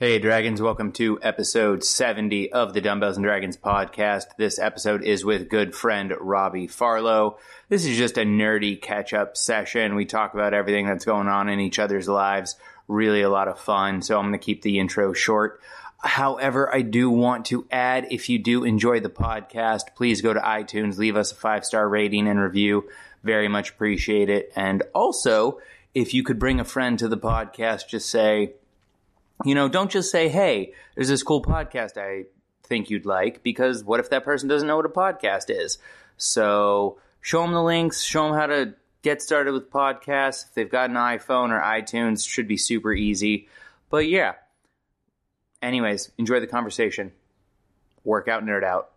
Hey, Dragons, welcome to episode 70 of the Dumbbells and Dragons podcast. This episode is with good friend Robbie Farlow. This is just a nerdy catch up session. We talk about everything that's going on in each other's lives. Really a lot of fun. So I'm going to keep the intro short. However, I do want to add if you do enjoy the podcast, please go to iTunes, leave us a five star rating and review. Very much appreciate it. And also, if you could bring a friend to the podcast, just say, you know, don't just say, hey, there's this cool podcast I think you'd like, because what if that person doesn't know what a podcast is? So show them the links, show them how to get started with podcasts. If they've got an iPhone or iTunes, should be super easy. But yeah. Anyways, enjoy the conversation. Work out, nerd out.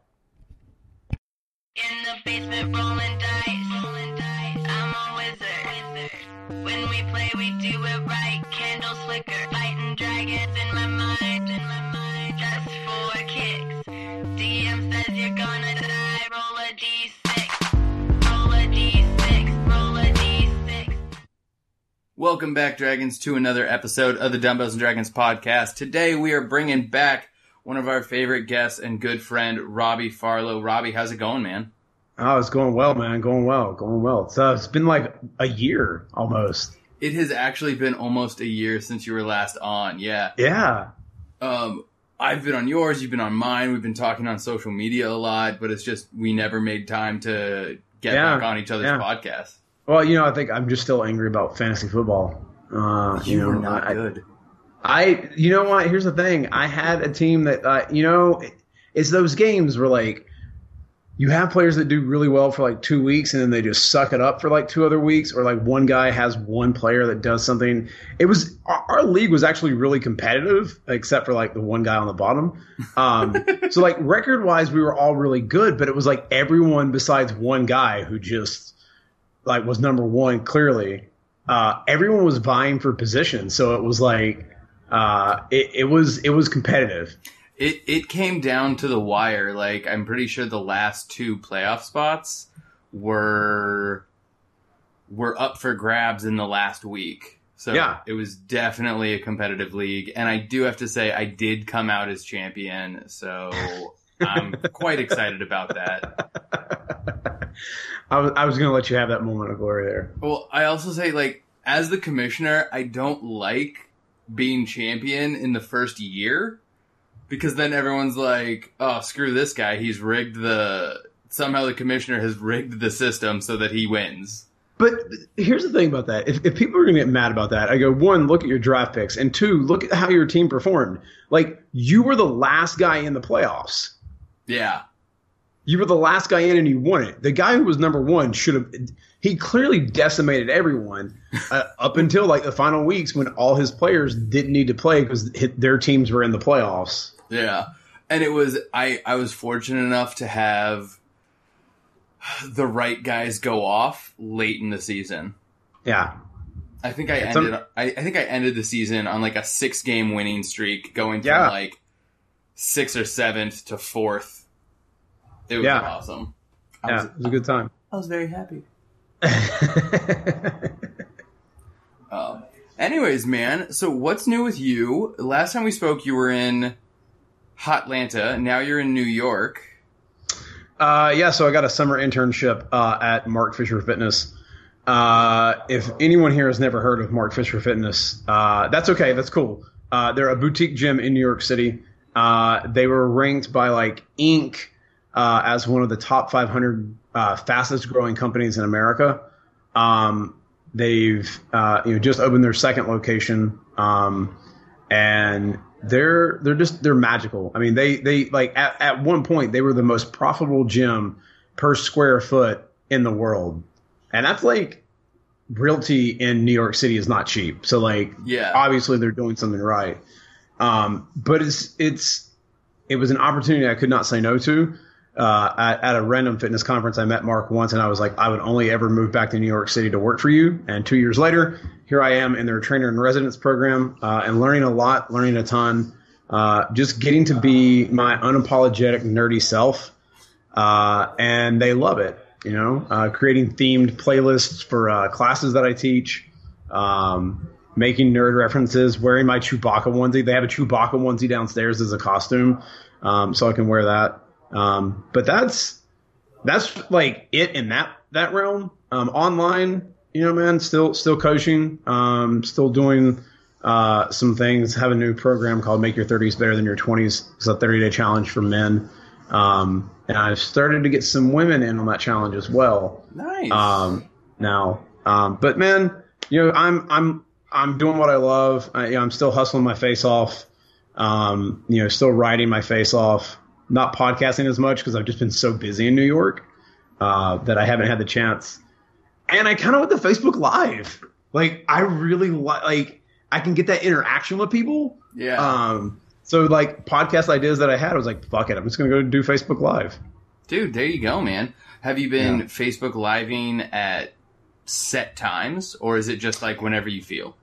In the basement rolling dice. Rolling dice. I'm a wizard. When we play, we do it right. Candles flicker. Fighting in my mind. In my mind. Just for kicks. DM says you're gonna die. Roll a d6. Roll a d6. Roll a d6. Welcome back, Dragons, to another episode of the Dumbbells and Dragons podcast. Today we are bringing back one of our favorite guests and good friend, Robbie Farlow. Robbie, how's it going, man? Oh, it's going well, man. Going well, going well. It's, So it's been like a year almost. It has actually been almost a year since you were last on. Yeah. Yeah. Um, I've been on yours, you've been on mine. We've been talking on social media a lot, but it's just we never made time to get Yeah, back on each other's yeah. podcasts. Well, you know, I think I'm just still angry about fantasy football. Uh, you, know, were not I, good. I, you know what? Here's the thing. I had a team that, uh, you know, it's those games where like you have players that do really well for like two weeks and then they just suck it up for like two other weeks, or like one guy has one player that does something. It was our, our league was actually really competitive, except for like the one guy on the bottom. Um, so like record wise, we were all really good, but it was like everyone besides one guy who just like was number one clearly. Uh, everyone was vying for position, so it was like uh, it, it was it was competitive. It it came down to the wire. Like I'm pretty sure the last two playoff spots were were up for grabs in the last week. So Yeah. it was definitely a competitive league. And I do have to say I did come out as champion, so I'm quite excited about that. I was I was gonna let you have that moment of glory there. Well, I also say like as the commissioner, I don't like being champion in the first year because then everyone's like, "Oh, screw this guy. He's rigged the somehow the commissioner has rigged the system so that he wins." But here's the thing about that: if, if people are gonna get mad about that, I go one, look at your draft picks, and two, look at how your team performed. Like you were the last guy in the playoffs. Yeah. You were the last guy in and you won it. The guy who was number one should have. He clearly decimated everyone uh, up until like the final weeks when all his players didn't need to play because their teams were in the playoffs. Yeah. And it was I I was fortunate enough to have the right guys go off late in the season. Yeah, I think I It's ended. un- I, I think I ended the season on like a six game winning streak, going from Yeah. like sixth or seventh to fourth. It was Yeah. awesome. I yeah, was, it was a good time. I was very happy. Um, anyways, man. So what's new with you? Last time we spoke, you were in Hotlanta. Now you're in New York. Uh, yeah, so I got a summer internship uh, at Mark Fisher Fitness. Uh, if anyone here has never heard of Mark Fisher Fitness, uh, that's okay. That's cool. Uh, they're a boutique gym in New York City. Uh, they were ranked by like Inc. Uh, as one of the top 500 uh, fastest growing companies in America. Um, they've uh, you know just opened their second location, um, and they're they're just they're magical. I mean, they they like at, at one point they were the most profitable gym per square foot in the world, and that's like realty in New York City is not cheap. So like Yeah. obviously they're doing something right. Um, but it's it's it was an opportunity I could not say no to. Uh, at, at a random fitness conference, I met Mark once, and I was like, I would only ever move back to New York City to work for you. And two years later, here I am in their trainer in residence program, uh, and learning a lot, learning a ton, uh, just getting to be my unapologetic nerdy self. Uh, and they love it. You know, uh, creating themed playlists for classes that I teach. Um, making nerd references, wearing my Chewbacca onesie. They have a Chewbacca onesie downstairs as a costume, um, so I can wear that. Um, but that's that's like it in that that realm. Um, online, you know, man, still still coaching, um, still doing uh, some things. Have a new program called Make Your 30s Better Than Your 20s. It's a 30 day challenge for men. Um, and I've started to get some women in on that challenge as well. Nice. Um, now, um, but man, you know, I'm I'm I'm doing what I love. I, you know, I'm still hustling my face off. Um, you know, still riding my face off. Not podcasting as much because I've just been so busy in New York uh, that I haven't had the chance. And I kind of with the Facebook Live, like I really li- like I can get that interaction with people. yeah. Um, so like podcast ideas that I had, I was like, fuck it, I'm just gonna go do Facebook Live. Dude, there you go, man. Have you been Yeah. Facebook living at set times, or is it just like whenever you feel?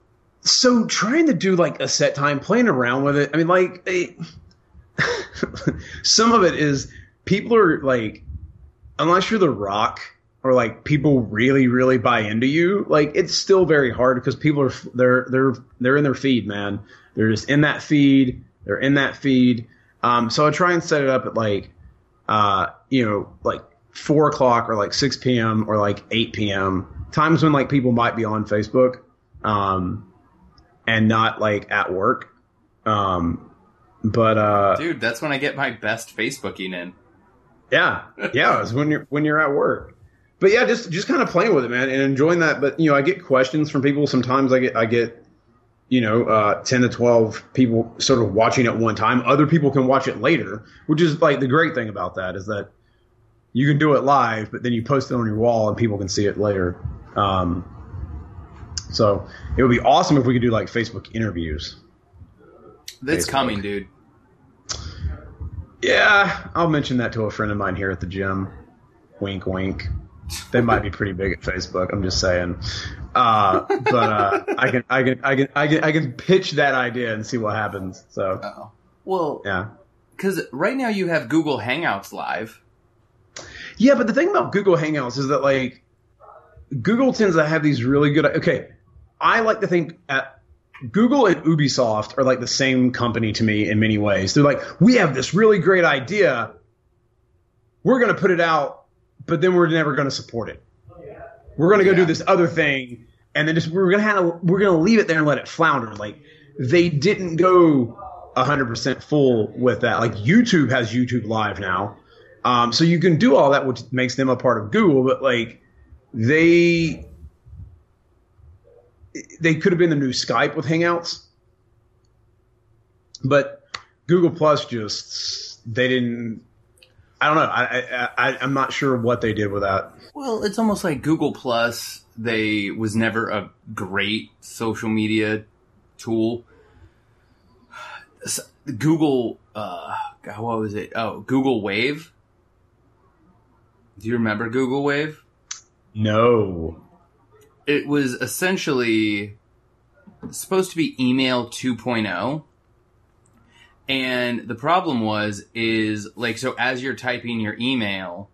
so trying to do like a set time playing around with it i mean like it, some of it is people are like unless you're the rock or like people really really buy into you like it's still very hard because people are they're they're they're in their feed man. They're just in that feed. They're in that feed. Um so i try and set it up at like uh you know like four o'clock or like 6 p.m or like 8 p.m times when like people might be on facebook um and not like at work. Um but uh Dude, that's when I get my best Facebooking in. yeah, yeah, it's when you're when you're at work. But yeah, just just kind of playing with it, man, and enjoying that. But you know, I get questions from people. Sometimes I get I get you know uh, ten to twelve people sort of watching at one time. Other people can watch it later, which is like the great thing about that is that you can do it live, but then you post it on your wall and people can see it later. Um, so it would be awesome if we could do like Facebook interviews. It's Facebook. coming, dude. Yeah, I'll mention that to a friend of mine here at the gym. Wink, wink. They might be pretty big at Facebook. I'm just saying. Uh, but uh, I can, I can, I can, I can, I can pitch that idea and see what happens. So Oh. Well, yeah, because right now you have Google Hangouts live. yeah. But the thing about Google Hangouts is that like Google tends to have these really good. Okay, I like to think at Google and Ubisoft are like the same company to me in many ways. They're like, we have this really great idea. We're going to put it out, but then we're never going to support it. We're going to go Yeah. do this other thing, and then just we're going to have we're going to leave it there and let it flounder. Like they didn't go 100% full with that. Like YouTube has YouTube Live now, um, so you can do all that, which makes them a part of Google. But like they they could have been the new Skype with Hangouts, but Google Plus just they didn't. I don't know. I, I, I I'm not sure what they did with that. Well, it's almost like Google Plus. They was never a great social media tool. Google, uh, God, what was it? Oh, Google Wave. Do you remember Google Wave? No. It was essentially supposed to be email 2.0. And the problem was, is like, so as you're typing your email,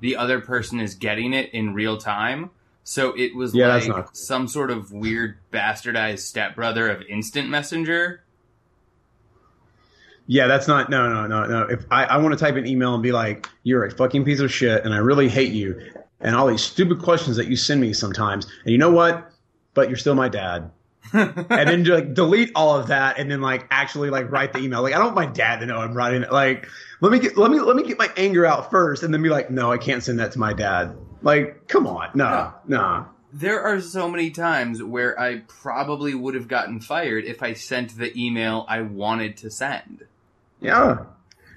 the other person is getting it in real time. So it was Yeah, like cool. some sort of weird bastardized stepbrother of instant messenger. Yeah, that's not. No, no, no, no. If I, I want to type an email and be like, "You're a fucking piece of shit," and I really hate you, and all these stupid questions that you send me sometimes, and you know what? But you're still my dad. and then like delete all of that, and then like actually like write the email. Like I don't want my dad to know I'm writing it. Like let me get let me let me get my anger out first, and then be like, no, I can't send that to my dad. Like, come on, no, no. There are so many times where I probably would have gotten fired if I sent the email I wanted to send. Yeah.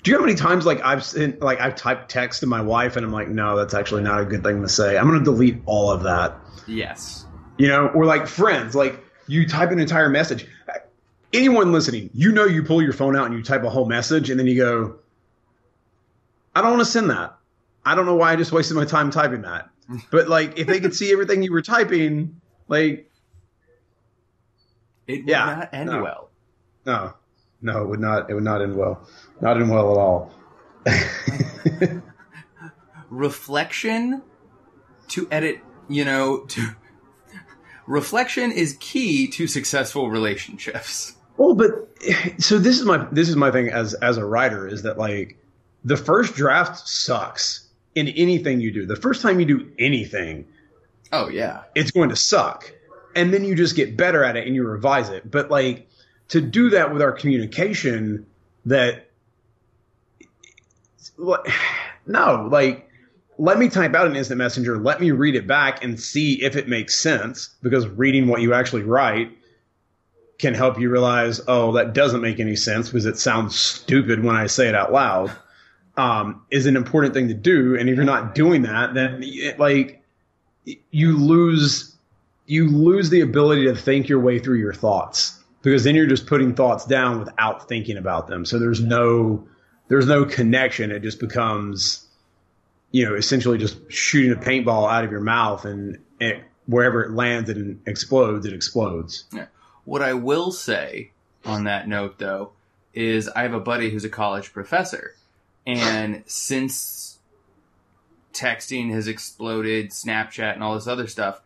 Do you know how many times like I've sent like I've typed text to my wife and I'm like, no, that's actually not a good thing to say. I'm gonna delete all of that. Yes. You know, or like friends, like you type an entire message. Anyone listening, you know you pull your phone out and you type a whole message and then you go, I don't want to send that. I don't know why I just wasted my time typing that. But like if they could see everything you were typing, like It would Yeah, not end no. well. no. No, it would not it would not end well. Not end well at all. reflection to edit, you know, to reflection is key to successful relationships. Well, but so this is my this is my thing as as a writer is that like the first draft sucks in anything you do. The first time you do anything, Oh yeah. it's going to suck. And then you just get better at it and you revise it. But like to do that with our communication that no, like let me type out an instant messenger, let me read it back and see if it makes sense because reading what you actually write can help you realize, oh, that doesn't make any sense because it sounds stupid when I say it out loud. Um, is an important thing to do, and if you're not doing that, then it, like you lose you lose the ability to think your way through your thoughts because then you're just putting thoughts down without thinking about them. So there's no there's no connection. It just becomes you know essentially just shooting a paintball out of your mouth and it, wherever it lands and explodes, it explodes. What I will say on that note, though, is I have a buddy who's a college professor, and since texting has exploded, Snapchat, and all this other stuff,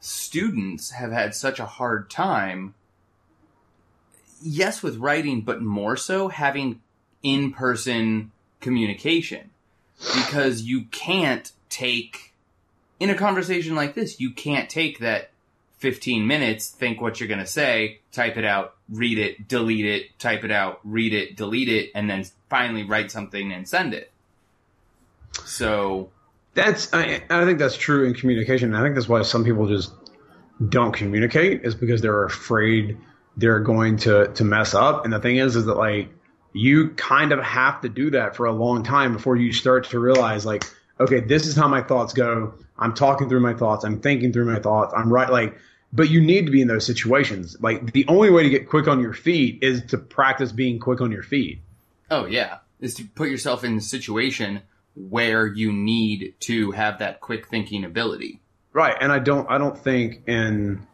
students have had such a hard time. Yes, with writing, but more so having in person communication. Because you can't take, in a conversation like this, you can't take that 15 minutes, think what you're going to say, type it out, read it, delete it, type it out, read it, delete it, and then finally write something and send it. So, That's I, I think that's true in communication. I think that's why some people just don't communicate is because they're afraid they're going to to mess up. And the thing is, is that like you kind of have to do that for a long time before you start to realize like, okay, this is how my thoughts go. I'm talking through my thoughts. I'm thinking through my thoughts. I'm right. Like, but you need to be in those situations. Like the only way to get quick on your feet is to practice being quick on your feet. oh yeah, is to put yourself in a situation where you need to have that quick thinking ability. Right, and I don't I don't think in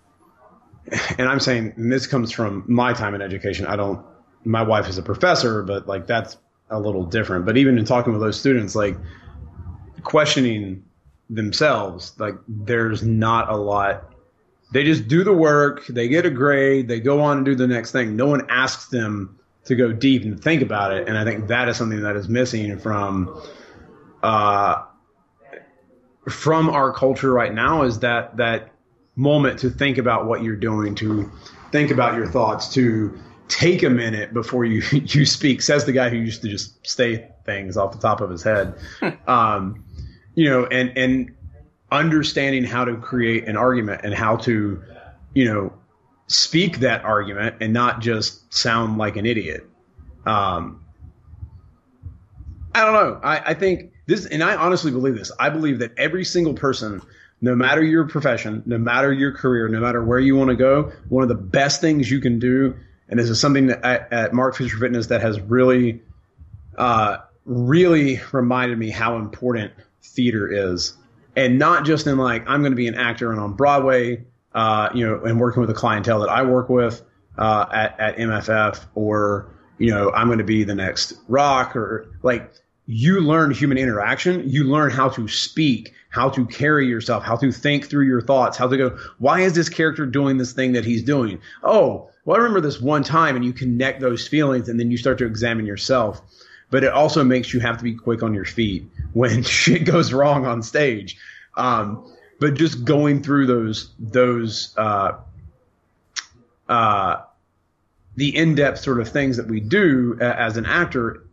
and I'm saying this comes from my time in education. I don't my wife is a professor, but like that's a little different. But even in talking with those students, like questioning themselves, like there's not a lot they just do the work, they get a grade, they go on and do the next thing. No one asks them to go deep and think about it. And I think that is something that is missing from uh from our culture right now is that that moment to think about what you're doing, to think about your thoughts, to take a minute before you you speak. Says the guy who used to just say things off the top of his head. um, you know, and and understanding how to create an argument and how to, you know, speak that argument and not just sound like an idiot. Um, I don't know. I, I think this, and I honestly believe this. I believe that every single person, no matter your profession, no matter your career, no matter where you want to go, one of the best things you can do, and this is something that at, at Mark Fisher Fitness that has really, uh, really reminded me how important theater is, and not just in like I'm going to be an actor and on Broadway, uh, you know, and working with the clientele that I work with uh, at at MFF, or you know, I'm going to be the next Rock, or like you learn human interaction. You learn how to speak, how to carry yourself, how to think through your thoughts, how to go, why is this character doing this thing that he's doing? Oh, well, I remember this one time, and you connect those feelings, and then you start to examine yourself. But it also makes you have to be quick on your feet when shit goes wrong on stage. Um, but just going through those those uh, uh, the in-depth sort of things that we do as an actor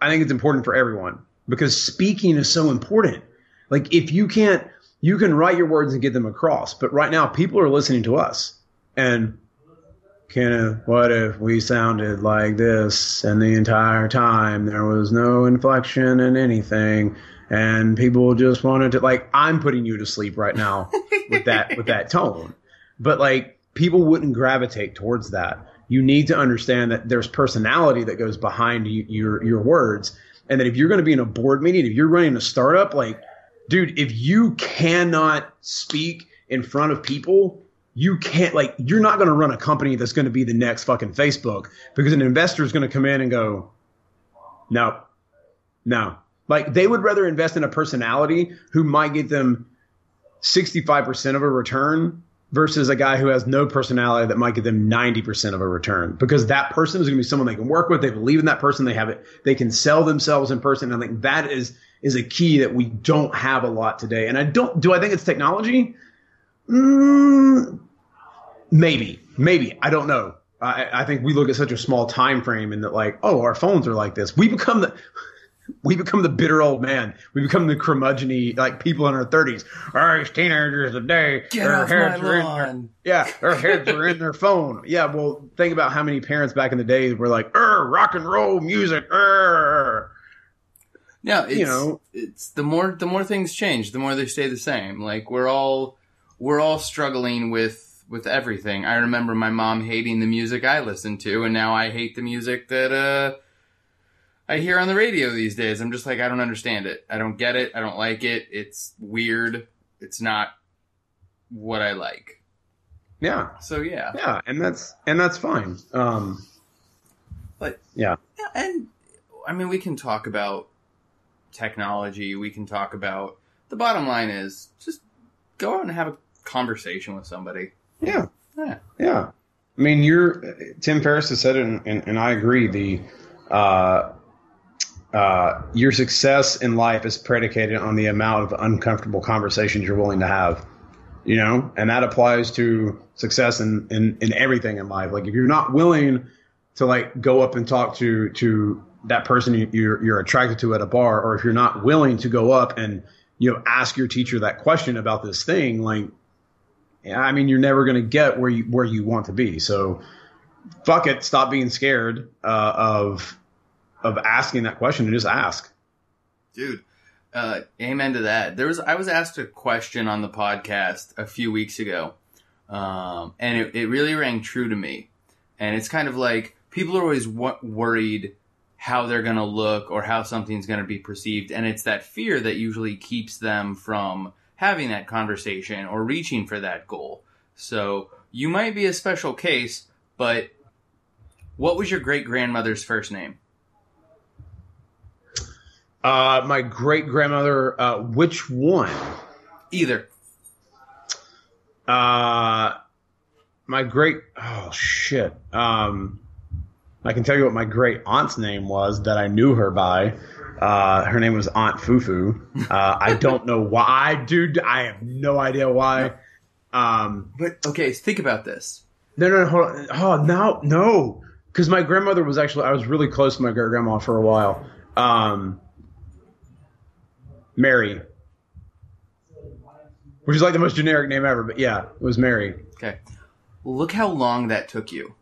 I think it's important for everyone because speaking is so important. Like if you can't, you can write your words and get them across. But right now, people are listening to us. And Kenneth, what if we sounded like this and the entire time there was no inflection in anything and people just wanted to like I'm putting you to sleep right now with that with that tone. But like people wouldn't gravitate towards that you need to understand that there's personality that goes behind you, your your words, and that if you're going to be in a board meeting, if you're running a startup, like, dude, if you cannot speak in front of people, you can't like you're not going to run a company that's going to be the next fucking Facebook because an investor is going to come in and go, no, no, like they would rather invest in a personality who might get them 65% of a return versus a guy who has no personality that might give them 90% of a return because that person is going to be someone they can work with. They believe in that person. They have it. They can sell themselves in person. And I think that is, is a key that we don't have a lot today. And I don't, do I think it's technology? Mm, maybe, maybe. I don't know. I, I think we look at such a small time frame and that like, oh, our phones are like this. We become the, we become the bitter old man. We become the curmudgeony like people in our thirties. All these teenagers today, Get their heads are in their, yeah, their heads are in their phone. Yeah, well, think about how many parents back in the day were like, "Er, rock and roll music." Er. No, it's, You know. it's the more the more things change, the more they stay the same. Like we're all we're all struggling with with everything. I remember my mom hating the music I listened to, and now I hate the music that uh I hear on the radio these days. I'm just like I don't understand it. I don't get it. I don't like it. It's weird. It's not what I like. Yeah, So yeah. yeah, and that's and that's fine. Um, But yeah, Yeah, and I mean, we can talk about technology. We can talk about the bottom line is just go out and have a conversation with somebody. yeah, Yeah. yeah. I mean, you're Tim Ferriss has said it, and, and, and I agree. The uh, uh, your success in life is predicated on the amount of uncomfortable conversations you're willing to have. You know, and that applies to success in, in, in everything in life. Like if you're not willing to like go up and talk to to that person you, you're you're attracted to at a bar, or if you're not willing to go up and you know ask your teacher that question about this thing, like I mean, you're never going to get where you where you want to be. So, fuck it. Stop being scared uh, of of asking that question and just ask. Dude, uh, amen to that. There was I was asked a question on the podcast a few weeks ago, um, and it, it really rang true to me. And it's kind of like people are always worried how they're going to look or how something's going to be perceived, and it's that fear that usually keeps them from having that conversation or reaching for that goal. So you might be a special case, but what was your great grandmother's first name? Uh, my great grandmother, uh, which one? Either. Uh, my great oh shit. Um, I can tell you what my great aunt's name was that I knew her by. Uh, her name was Aunt Fufu. Uh, I don't know why, dude. I have no idea why. Um, But okay, think about this. No, no, hold on. Oh, no, no. Because my grandmother was actually, I was really close to my great grandma for a while. Um, Mary. Which is like the most generic name ever, but yeah, it was Mary. Okay. Look how long that took you.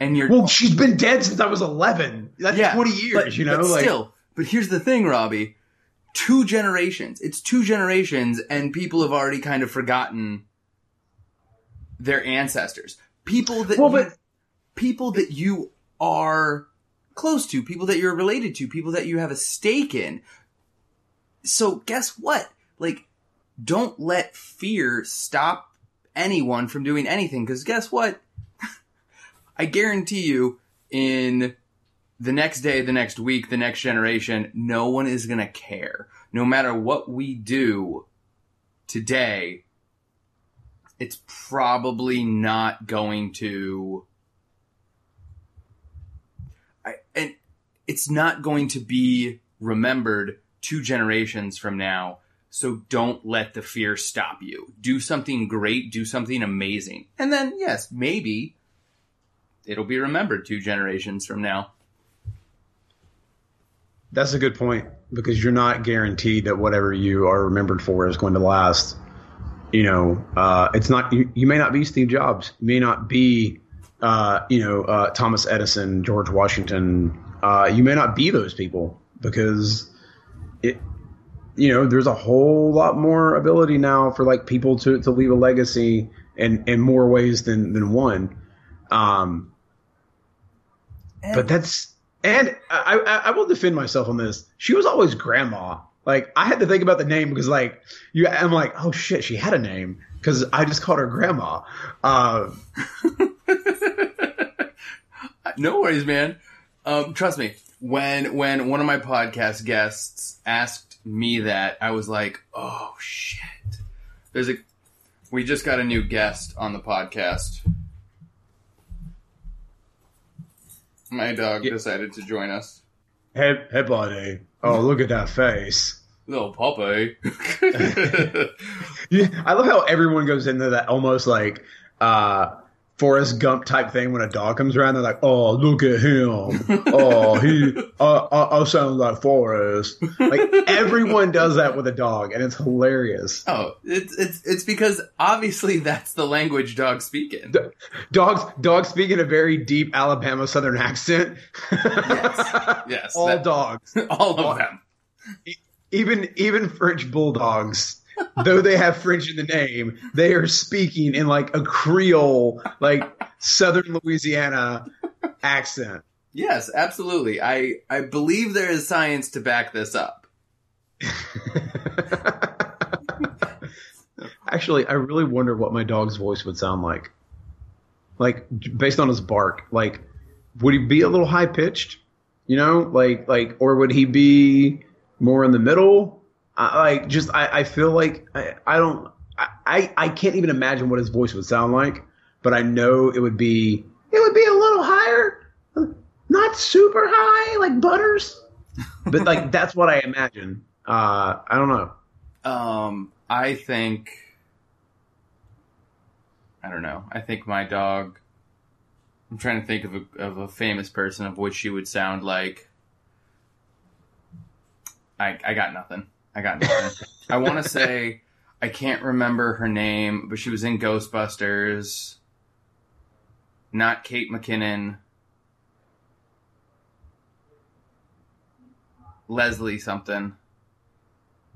And you're Well, she's been dead since I was 11. That's yeah, 20 years, but, you know? But like, still, but here's the thing, Robbie. Two generations. It's two generations, and people have already kind of forgotten their ancestors. People that Well, you, but- people that you are close to, people that you're related to, people that you have a stake in. So guess what? Like, don't let fear stop anyone from doing anything. Because guess what? I guarantee you, in the next day, the next week, the next generation, no one is going to care. No matter what we do today, it's probably not going to. I, and it's not going to be remembered two generations from now. So don't let the fear stop you. Do something great, do something amazing. And then, yes, maybe it'll be remembered two generations from now. That's a good point because you're not guaranteed that whatever you are remembered for is going to last. You know, uh, it's not. You, you may not be Steve Jobs. You may not be, uh, you know, uh, Thomas Edison, George Washington. Uh, you may not be those people because it. You know, there's a whole lot more ability now for like people to, to leave a legacy in, in more ways than than one. Um, but that's and I, I I will defend myself on this. She was always grandma. Like I had to think about the name because like you, I'm like, oh shit, she had a name because I just called her grandma. Uh, no worries, man. Um, trust me. When when one of my podcast guests asked me that, I was like, "Oh shit!" There's a We just got a new guest on the podcast. My dog Yeah. decided to join us. Hey, hey, buddy. Oh, look at that face. Little puppy. Yeah, I love how everyone goes into that almost like uh Forrest Gump type thing when a dog comes around. They're like, "Oh, look at him! Oh, he, uh, I, I sound like Forrest." Like everyone does that with a dog, and it's hilarious. oh, it's it's it's because obviously that's the language dogs speak in. Dogs, dogs speak in a very deep Alabama Southern accent. Yes, yes, all that- dogs, all of them. even even French bulldogs, though they have French in the name, they are speaking in like a Creole, like Southern Louisiana accent. Yes, absolutely. I I believe there is science to back this up. Actually, I really wonder what my dog's voice would sound like. Like based on his bark, like would he be a little high pitched? You know, like like or would he be more in the middle? I, like just I, I feel like I, I don't I, I I can't even imagine what his voice would sound like, but I know it would be it would be a little higher, not super high like Butters, but like that's what I imagine. Uh, I don't know. Um, I think I don't know. I think my dog. I'm trying to think of a of a famous person of which she would sound like. I I got nothing. I got nothing. I want to say I can't remember her name, but she was in Ghostbusters. Not Kate McKinnon. Leslie something.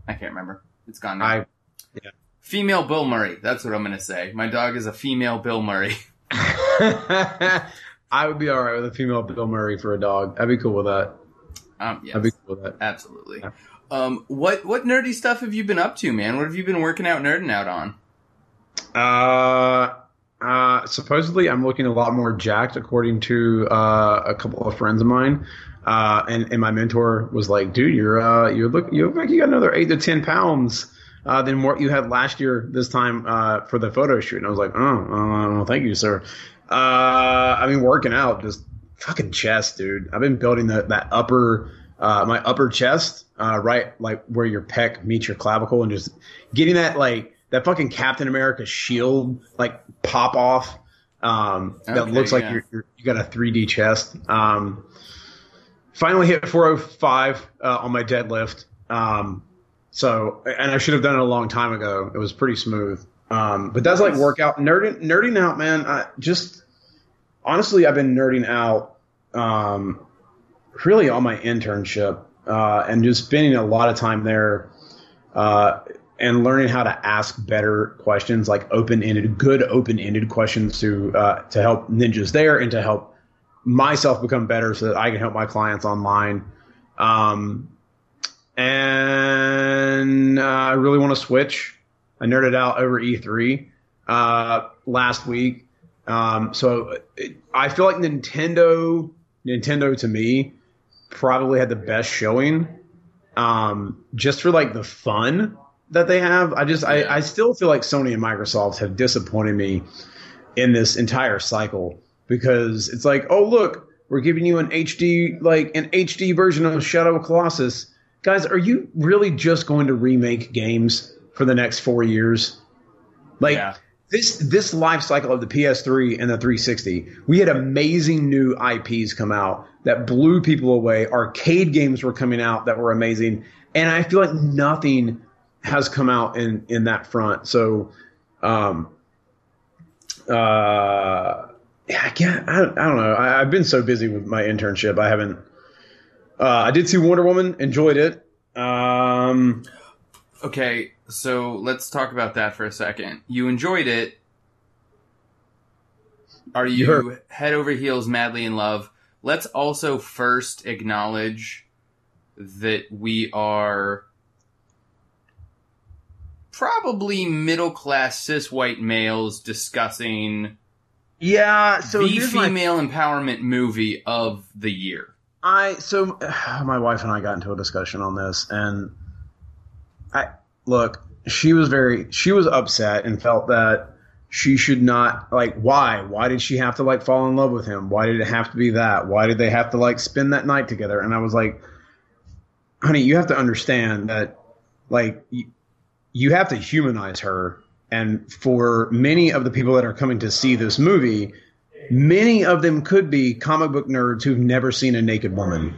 I can't remember. It's gone now. I Female Bill Murray. That's what I'm going to say. My dog is a female Bill Murray. I would be all right with a female Bill Murray for a dog. I'd be cool with that. Um, yes, I'd be cool with that. absolutely. Yeah. Um, what what nerdy stuff have you been up to, man? What have you been working out, nerding out on? Uh, uh, supposedly, I'm looking a lot more jacked, according to uh, a couple of friends of mine. Uh, and, and my mentor was like, "Dude, you're uh, you look you look like you got another eight to ten pounds uh, than what you had last year this time uh, for the photo shoot." And I was like, "Oh, uh, thank you, sir." Uh, I mean, working out, just fucking chest, dude. I've been building that that upper uh, my upper chest, uh, right like where your pec meets your clavicle, and just getting that like that fucking Captain America shield like pop off. Um, that Okay, looks like yeah. you're, you're you got a 3D chest. Um, finally hit 405 uh, on my deadlift. Um, so and I should have done it a long time ago. It was pretty smooth. Um, but that's like workout nerding nerding out, man. I just honestly, I've been nerding out um, really on my internship uh, and just spending a lot of time there uh, and learning how to ask better questions, like open ended, good open ended questions to uh, to help ninjas there and to help myself become better so that I can help my clients online. Um, and uh, I really want to switch. I nerded out over E3 uh, last week. Um, so it, I feel like Nintendo, Nintendo to me, probably had the best showing. Um, just for like the fun that they have. I just. I, I still feel like Sony and Microsoft have disappointed me in this entire cycle because it's like, oh look, we're giving you an HD, like an HD version of Shadow of Colossus. Guys, are you really just going to remake games for the next four years? Like yeah, this this life cycle of the PS3 and the 360, we had amazing new IPs come out that blew people away. Arcade games were coming out that were amazing, and I feel like nothing has come out in in that front. So, um, uh, I can't. I, don't- I don't know. I, I've been so busy with my internship, I haven't. Uh, I did see Wonder Woman, enjoyed it. Um, Okay, so let's talk about that for a second. You enjoyed it. Are you head over heels madly in love? Let's also first acknowledge that we are probably middle class cis white males discussing yeah. So the here's my female empowerment movie of the year. I so my wife and I got into a discussion on this, and I look. she was very she was upset and felt that she should not like why? Why did she have to like fall in love with him? Why did it have to be that? Why did they have to like spend that night together? And i was like honey you have to understand that like you, you have to humanize her. And for many of the people that are coming to see this movie many of them could be comic book nerds who've never seen a naked woman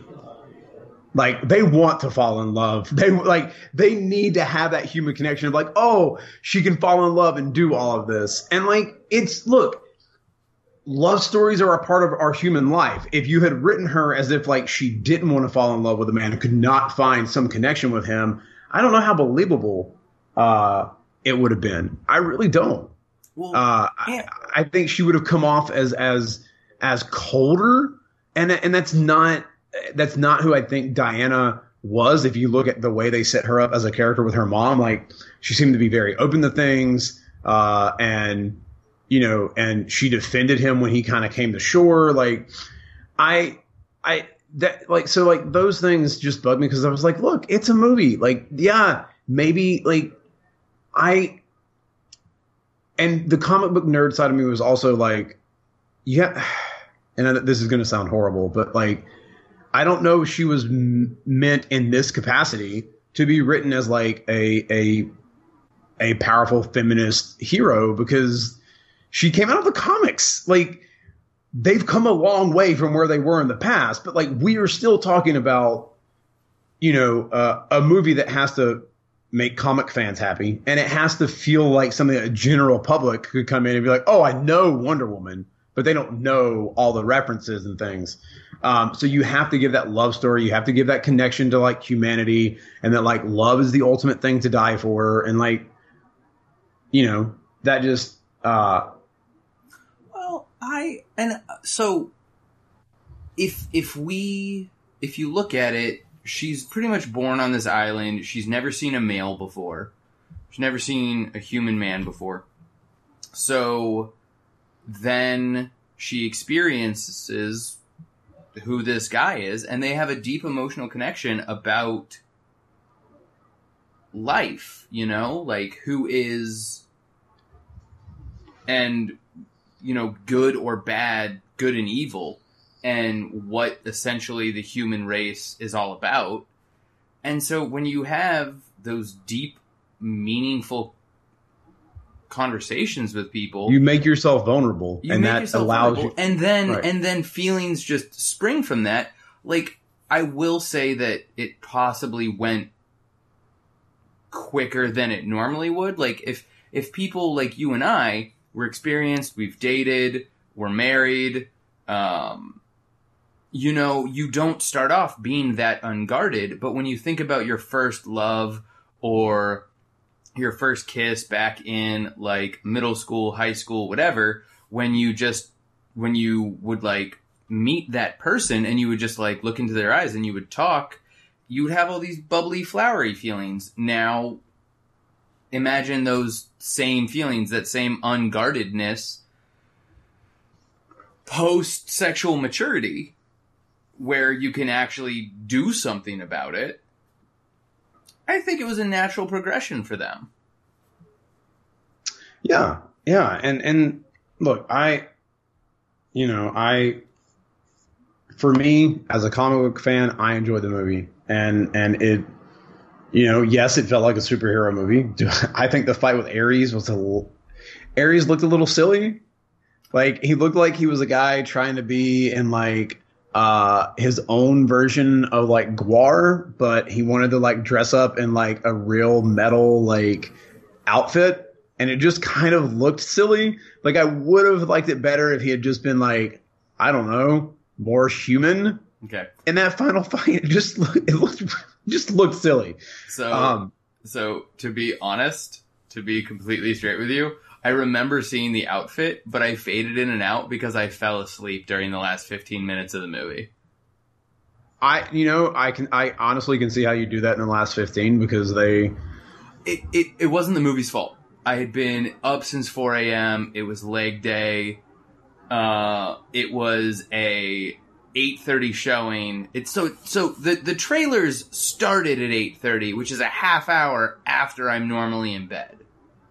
like they want to fall in love. They like they need to have that human connection of like, oh, she can fall in love and do all of this. And like it's look, love stories are a part of our human life. If you had written her as if like she didn't want to fall in love with a man and could not find some connection with him, I don't know how believable uh, it would have been. I really don't. Well, Uh. I, I think she would have come off as as as colder, and and that's not that's not who I think Diana was. If you look at the way they set her up as a character with her mom, like she seemed to be very open to things, uh, and you know, and she defended him when he kind of came to shore. Like I, I that like so like those things just bugged me because I was like, look, it's a movie. Like yeah, maybe like I and the comic book nerd side of me was also like, yeah, and this is going to sound horrible, but like, I don't know if she was m- meant in this capacity to be written as like a a a powerful feminist hero because she came out of the comics. Like they've come a long way from where they were in the past but like we are still talking about you know uh, a movie that has to make comic fans happy and it has to feel like something that a general public could come in and be like oh i know wonder woman but they don't know all the references and things um, so you have to give that love story you have to give that connection to like humanity and that like love is the ultimate thing to die for and like you know that just uh Well, I and uh, so if if we if you look at it, she's pretty much born on this island. She's never seen a male before. She's never seen a human man before. So then she experiences who this guy is and they have a deep emotional connection about life, you know, like who is and you know good or bad, good and evil and what essentially the human race is all about. And so when you have those deep meaningful conversations with people, you make yourself vulnerable you and that yourself allows vulnerable, you and then Right. and then feelings just spring from that. Like i will say that it possibly went quicker than it normally would. Like if if people like you and i were experienced we've dated we're married um you know you don't start off being that unguarded but when you think about your first love or your first kiss back in like middle school, high school, whatever, when you just when you would like meet that person and you would just like look into their eyes and you would talk, you would have all these bubbly, flowery feelings. Now imagine those same feelings, that same unguardedness post sexual maturity where you can actually do something about it. I think it was a natural progression for them. Yeah, yeah, and and look, I, you know, I, for me as a comic book fan, I enjoyed the movie, and and it, you know, yes, it felt like a superhero movie. I think the fight with Ares was a, Ares looked a little silly, like he looked like he was a guy trying to be in like uh his own version of like Gwar, but he wanted to like dress up in like a real metal like outfit and it just kind of looked silly. Like I would have liked it better if he had just been like, I don't know, more human. Okay. In that final fight, it just looked, it looked just looked silly. So Um, so to be honest, to be completely straight with you, I remember seeing the outfit, but I faded in and out because I fell asleep during the last 15 minutes of the movie. I, you know, I can, I honestly can see how you do that in the last fifteen because they, It it, it wasn't the movie's fault. I had been up since 4 a.m. It was leg day. Uh, it was a eight thirty showing. It's so so the the trailers started at eight thirty, which is a half hour after I'm normally in bed.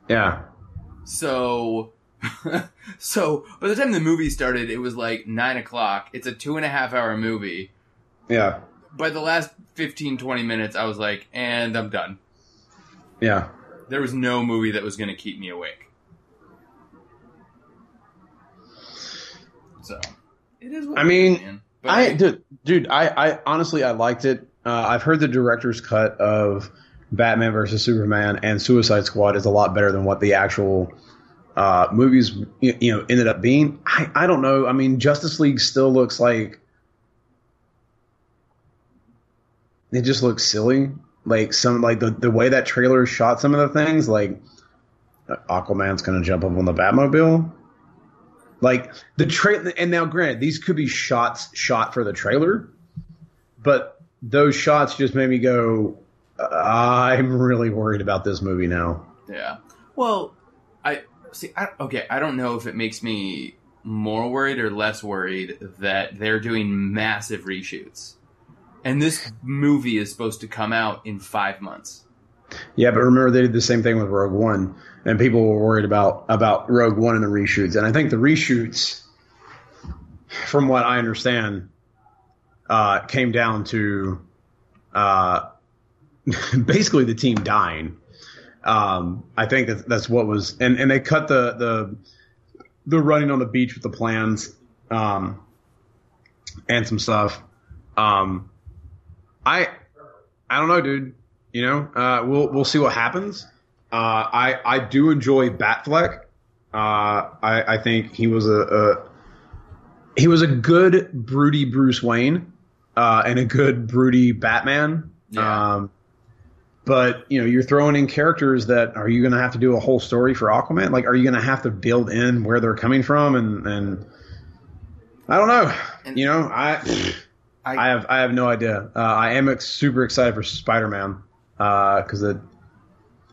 Yeah. So, so by the time the movie started, it was like nine o'clock. It's a two and a half hour movie. Yeah. By the last 15, 20 minutes, I was like, and I'm done. Yeah. There was no movie that was going to keep me awake. So, it is. What I mean. But I dude, dude I, I honestly I liked it. Uh, I've heard the director's cut of Batman versus Superman and Suicide Squad is a lot better than what the actual uh, movies you, know ended up being. I, I don't know. I mean, Justice League still looks like it just looks silly. Like some like the the way that trailer shot some of the things like Aquaman's gonna jump up on the Batmobile. Like the trailer, and now granted, these could be shots shot for the trailer, but those shots just made me go, I'm really worried about this movie now. Yeah. Well, I see. I, okay, I don't know if it makes me more worried or less worried that they're doing massive reshoots, and this movie is supposed to come out in five months. Yeah, but remember they did the same thing with Rogue One, and people were worried about about Rogue One and the reshoots. And I think the reshoots, from what I understand, uh, came down to uh, basically the team dying. Um, I think that that's what was, and, and they cut the the the running on the beach with the plans, um, and some stuff. Um, I I don't know, dude. You know, uh, we'll we'll see what happens. Uh, I I do enjoy Batfleck. Uh, I I think he was a, a he was a good broody Bruce Wayne uh, and a good broody Batman. Yeah. Um, but you know, you're throwing in characters that are you going to have to do a whole story for Aquaman? Like, are you going to have to build in where they're coming from? And and I don't know. And- you know, I I- I have I have no idea. Uh, I am ex- super excited for Spider Man because it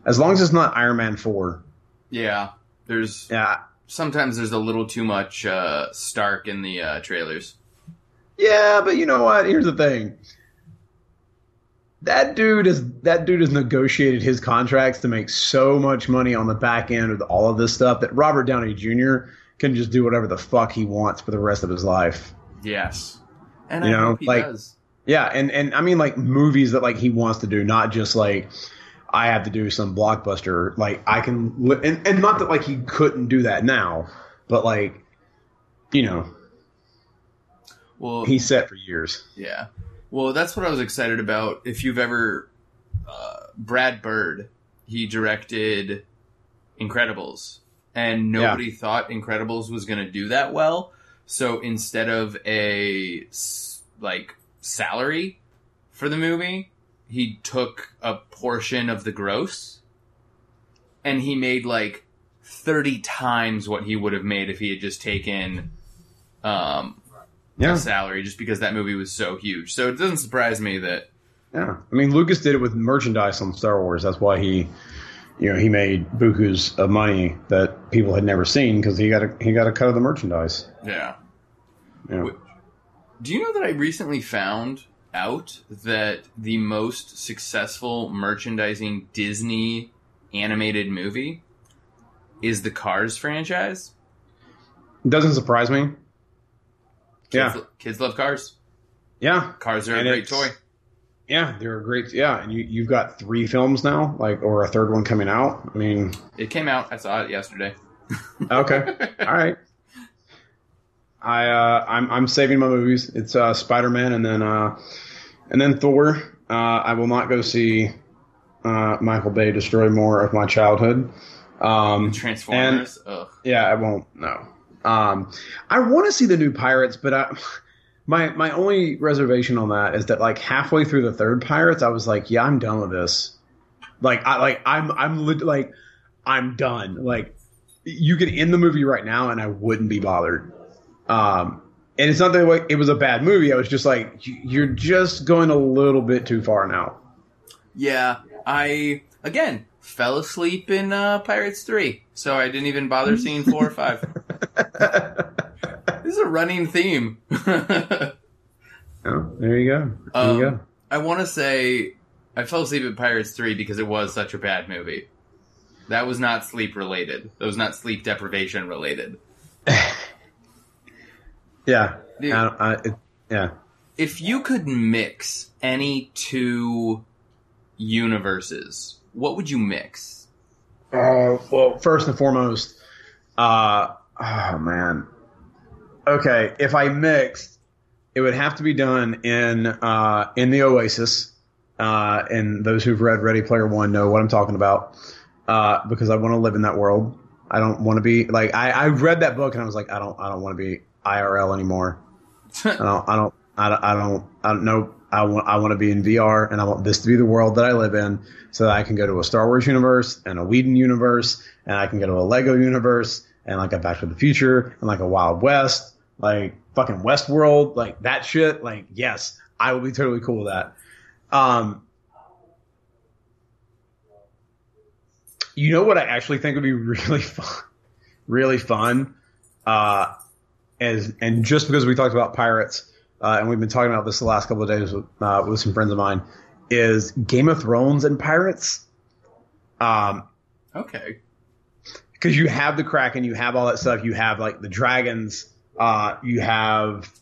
as long as it's not Iron Man four. Yeah, there's Yeah, sometimes there's a little too much uh, Stark in the uh, trailers. Yeah, but you know what? Here's the thing. That dude is that dude has negotiated his contracts to make so much money on the back end with all of this stuff that Robert Downey Jr. can just do whatever the fuck he wants for the rest of his life. Yes, and You I know, hope he like- does. Yeah, and and I mean like movies that like he wants to do, not just like I have to do some blockbuster. Like I can, li- and and not that like he couldn't do that now, but like, you know, Well, he's set for years. Yeah. Well, that's what I was excited about. If you've ever, uh, Brad Bird, he directed Incredibles, and nobody thought Incredibles was going to do that well. So instead of a like salary for the movie, he took a portion of the gross, and he made like thirty times what he would have made if he had just taken um, Yeah, salary just because that movie was so huge. So it doesn't surprise me that Yeah, I mean Lucas did it with merchandise on Star Wars. That's why he, you know, he made bukus of money that people had never seen because he got a he got a cut of the merchandise. yeah. Know. Do you know that I recently found out that the most successful merchandising Disney animated movie is the Cars franchise? It doesn't surprise me. Kids, Yeah. kids love cars. Yeah, Cars are And a great toy. yeah, they're a great. Yeah, and you you've got three films now, like or a third one coming out. I mean, It came out. I saw it yesterday. okay, all right. I uh, I'm I'm saving my movies. It's uh, Spider Man and then uh, and then Thor. Uh, I will not go see uh, Michael Bay destroy more of my childhood. Um, Transformers. Ugh. Yeah, I won't. No. Um, I want to see the new Pirates, but I, my my only reservation on that is that like halfway through the third Pirates, I was like, yeah, I'm done with this. Like I like I'm I'm like I'm done. Like you could end the movie right now, and I wouldn't be bothered. Um, and it's not that like, it was a bad movie. I was just like, you- you're just going a little bit too far now. Yeah, I again fell asleep in uh, Pirates Three, so I didn't even bother seeing four or five. This is a running theme. oh, there you go. There you Um, go. I want to say I fell asleep at Pirates 3 because it was such a bad movie. That was not sleep related. That was not sleep deprivation related. Yeah. Dude. I, I, it, yeah. If you could mix any two universes, what would you mix? Uh, well, first and foremost, uh, oh man. Okay, if I mixed, it would have to be done in uh, in the Oasis. Uh, and those who've read Ready Player One know what I'm talking about. Uh, because I want to live in that world. I don't want to be like I, I read that book and I was like I don't I don't want to be IRL anymore. I don't I don't I don't I don't, I don't know. I want I want to be in VR and I want this to be the world that I live in so that I can go to a Star Wars universe and a Whedon universe and I can go to a Lego universe and like a Back to the Future and like a Wild West, like fucking Westworld, like that shit. Like yes, I would be totally cool with that. Um, you know what I actually think would be really fun, really fun, uh, as and just because we talked about pirates, uh, and we've been talking about this the last couple of days with, uh, with some friends of mine, is Game of Thrones and pirates. Um, okay. Because you have the kraken, you have all that stuff, you have like the dragons, uh, you have,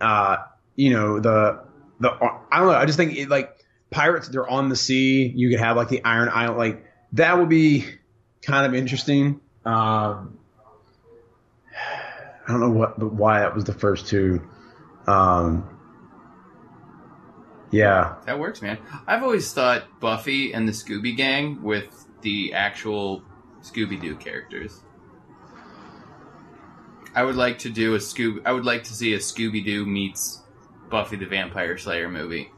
uh, you know the the I don't know. I just think it, like pirates, they're on the sea. You could have like the Iron Island, like that would be kind of interesting. Um, I don't know what, why that was the first two. Um, yeah, That works, man. I've always thought Buffy and the Scooby Gang with the actual Scooby Doo characters. I would like to do a Scoob. I would like to see a Scooby Doo meets Buffy the Vampire Slayer movie.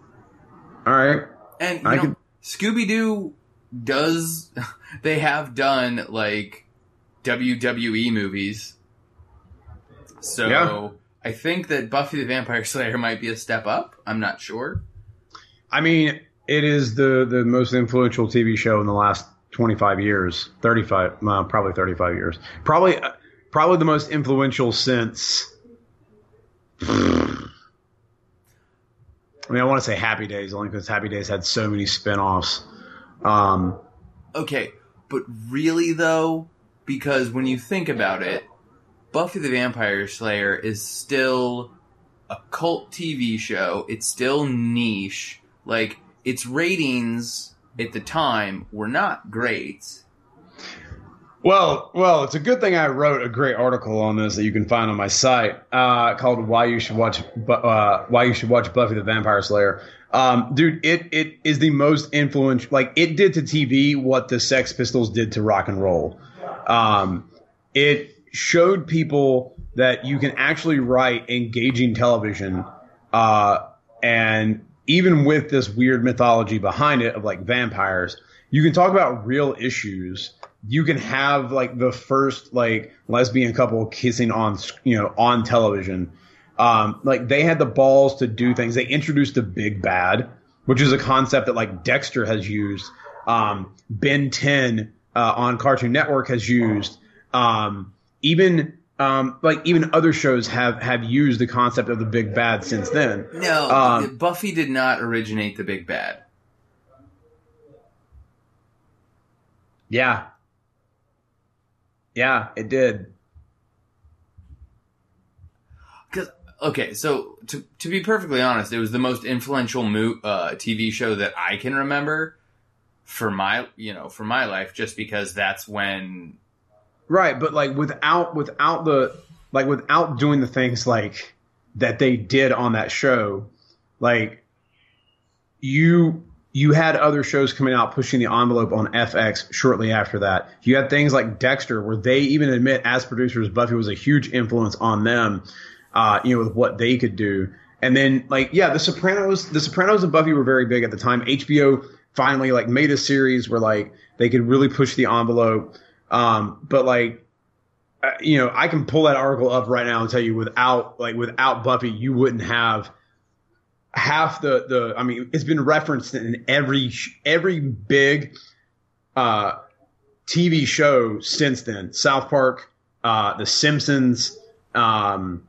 all right. And you I know, could- Scooby Doo does. They have done like WWE movies, so Yeah. I think that Buffy the Vampire Slayer might be a step up. I'm not sure. I mean, it is the the most influential TV show in the last 25 years, 35, uh, probably 35 years. Probably uh, probably the most influential since I mean, I want to say Happy Days only because Happy Days had so many spin-offs. Um, Okay, but really though, because when you think about it, Buffy the Vampire Slayer is still a cult TV show. It's still niche. Like its ratings at the time were not great. Well, well, it's a good thing I wrote a great article on this that you can find on my site uh, called "Why You Should Watch uh, Why You Should Watch Buffy the Vampire Slayer." Um, dude, it it is the most influential. Like it did to TV what the Sex Pistols did to rock and roll. Um, it showed people that you can actually write engaging television, uh, and even with this weird mythology behind it of like vampires, you can talk about real issues. You can have like the first like lesbian couple kissing on you know on television. Um, like they had the balls to do things. They introduced the big bad, which is a concept that like Dexter has used. Um, Ben 10 uh, on Cartoon Network has used. Um, even um, like even other shows have have used the concept of the big bad since then. No, Um, Buffy did not originate the Big Bad. Yeah. Yeah, it did. Because okay, so to to be perfectly honest, it was the most influential mo- uh, TV show that I can remember for my you know for my life, just because that's when Right, but like without without the like without doing the things like that they did on that show, like you you had other shows coming out pushing the envelope on FX shortly after that. You had things like Dexter, where they even admit as producers, Buffy was a huge influence on them, uh, you know, with what they could do. And then like yeah, The Sopranos, The Sopranos and Buffy were very big at the time. HBO finally like made a series where like they could really push the envelope. Um, but like uh, you know, I can pull that article up right now and tell you without like without Buffy, you wouldn't have half the the. I mean, it's been referenced in every every big uh, TV show since then. South Park, uh, The Simpsons, um,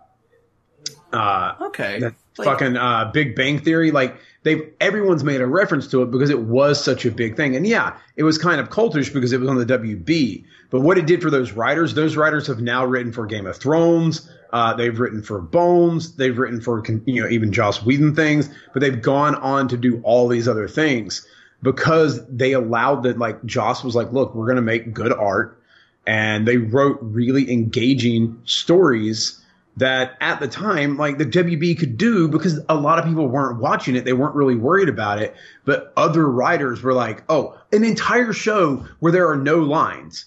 uh, okay, Like- fucking uh, Big Bang Theory. Like they, everyone's made a reference to it because it was such a big thing. And yeah, it was kind of cultish because it was on the WB. But what it did for those writers, those writers have now written for Game of Thrones. Uh, they've written for Bones. They've written for you know even Joss Whedon things. But they've gone on to do all these other things because they allowed that. Like Joss was like, look, we're going to make good art, and they wrote really engaging stories that at the time, like the WB could do because a lot of people weren't watching it. They weren't really worried about it. But other writers were like, oh, an entire show where there are no lines.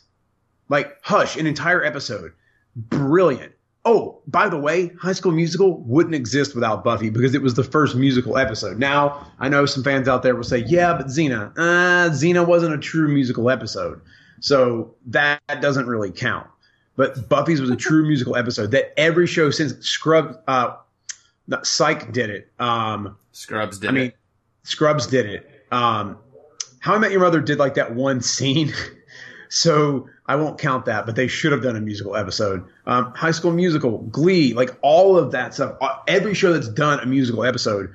Like Hush, an entire episode. Brilliant. Oh, by the way, High School Musical wouldn't exist without Buffy because it was the first musical episode. Now, I know some fans out there will say, yeah, but Xena, uh, Xena wasn't a true musical episode. So that doesn't really count. But Buffy's was a true musical episode that every show since Scrubs, uh, no, Psych did it. Um, Scrubs did it. I mean, it. Scrubs did it. Um, How I Met Your Mother did like that one scene, so I won't count that. But they should have done a musical episode. Um, High School Musical, Glee, like all of that stuff. uh, Every show that's done a musical episode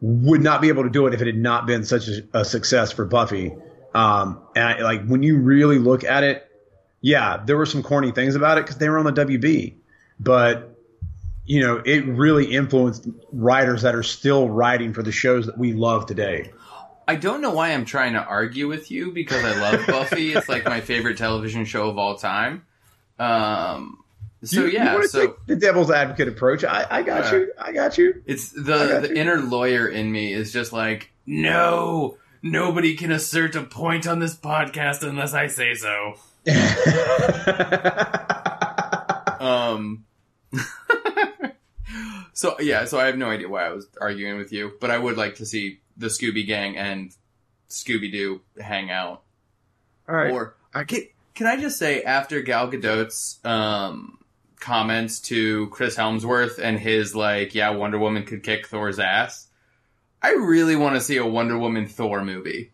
would not be able to do it if it had not been such a, a success for Buffy. Um, and I, like when you really look at it, yeah, there were some corny things about it because they were on the WB, but you know, it really influenced writers that are still writing for the shows that we love today. I don't know why I'm trying to argue with you because I love Buffy. it's like my favorite television show of all time. Um, so You- you yeah, wanna so the devil's advocate approach. I, I got Yeah. you. I got you. it's the the you. inner lawyer in me is just like, no, nobody can assert a point on this podcast unless I say so. Um. so yeah, so I have no idea why I was arguing with you, but I would like to see the Scooby Gang and Scooby Doo hang out. All right. Or I- can, can I just say after Gal Gadot's um, comments to Chris Hemsworth and his like, yeah, Wonder Woman could kick Thor's ass. I really want to see a Wonder Woman Thor movie.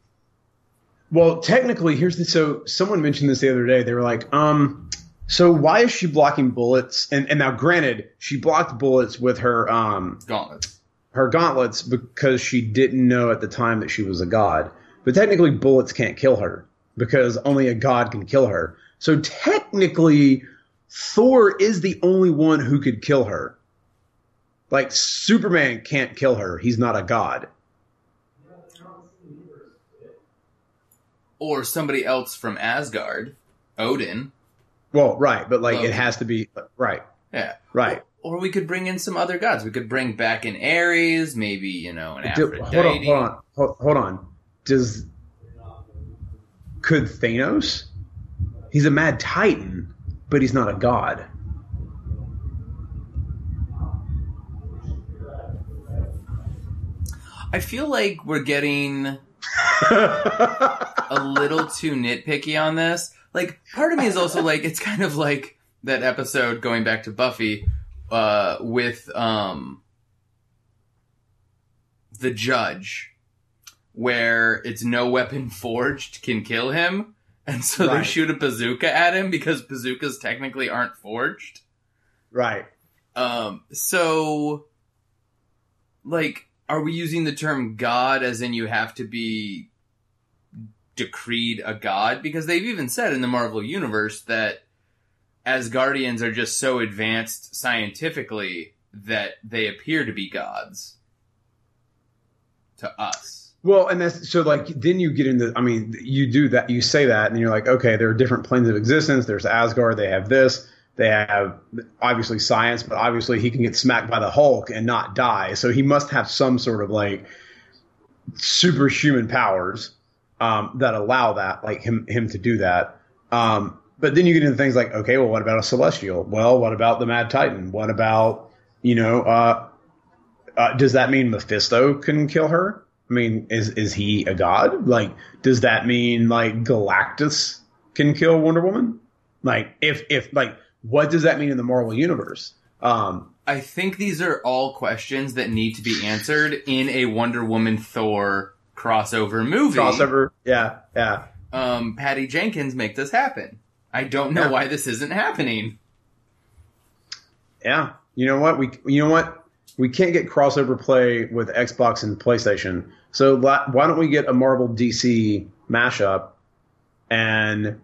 Well, technically, here's the so someone mentioned this the other day. They were like, um, so why is she blocking bullets? And and now, granted, she blocked bullets with her um Gauntlets. her gauntlets because she didn't know at the time that she was a god. But technically, bullets can't kill her because only a god can kill her. So technically, Thor is the only one who could kill her. Like Superman can't kill her; he's not a god. Or somebody else from Asgard, Odin. Well, right, but like Well- it has to be right, Yeah. right. Or we could bring in some other gods. We could bring back an Ares, maybe, you know, an Do- Aphrodite. hold on, hold on, hold, hold on. Does could Thanos? He's a mad titan, but he's not a god. I feel like we're getting a little too nitpicky on this. Like, part of me is also like, it's kind of like that episode going back to Buffy, uh, with, um, the judge, where it's no weapon forged can kill him. And so they shoot a bazooka at him because bazookas technically aren't forged. right. Um, so, like, are we using the term God as in you have to be decreed a god? Because they've even said in the Marvel Universe that Asgardians are just so advanced scientifically that they appear to be gods to us. Well, and that's so like then you get into. I mean, you do that. You say that, and you're like, okay, there are different planes of existence. There's Asgard. They have this. They have obviously science, but obviously he can get smacked by the Hulk and not die. So he must have some sort of like superhuman powers um, that allow that, like him him to do that. Um, but then you get into things like, okay, well, what about a celestial? Well, what about the Mad Titan? What about you know? Uh, uh, does that mean Mephisto can kill her? I mean, is is he a god? Like, does that mean like Galactus can kill Wonder Woman? Like, if if like, what does that mean in the Marvel universe? Um, I think these are all questions that need to be answered in a Wonder Woman Thor crossover movie. crossover, yeah, yeah. um, Patty Jenkins make this happen. I don't know Yeah. why this isn't happening. Yeah, you know what? We, you know what? we can't get crossover play with Xbox and PlayStation. So la- why don't we get a Marvel DC mashup and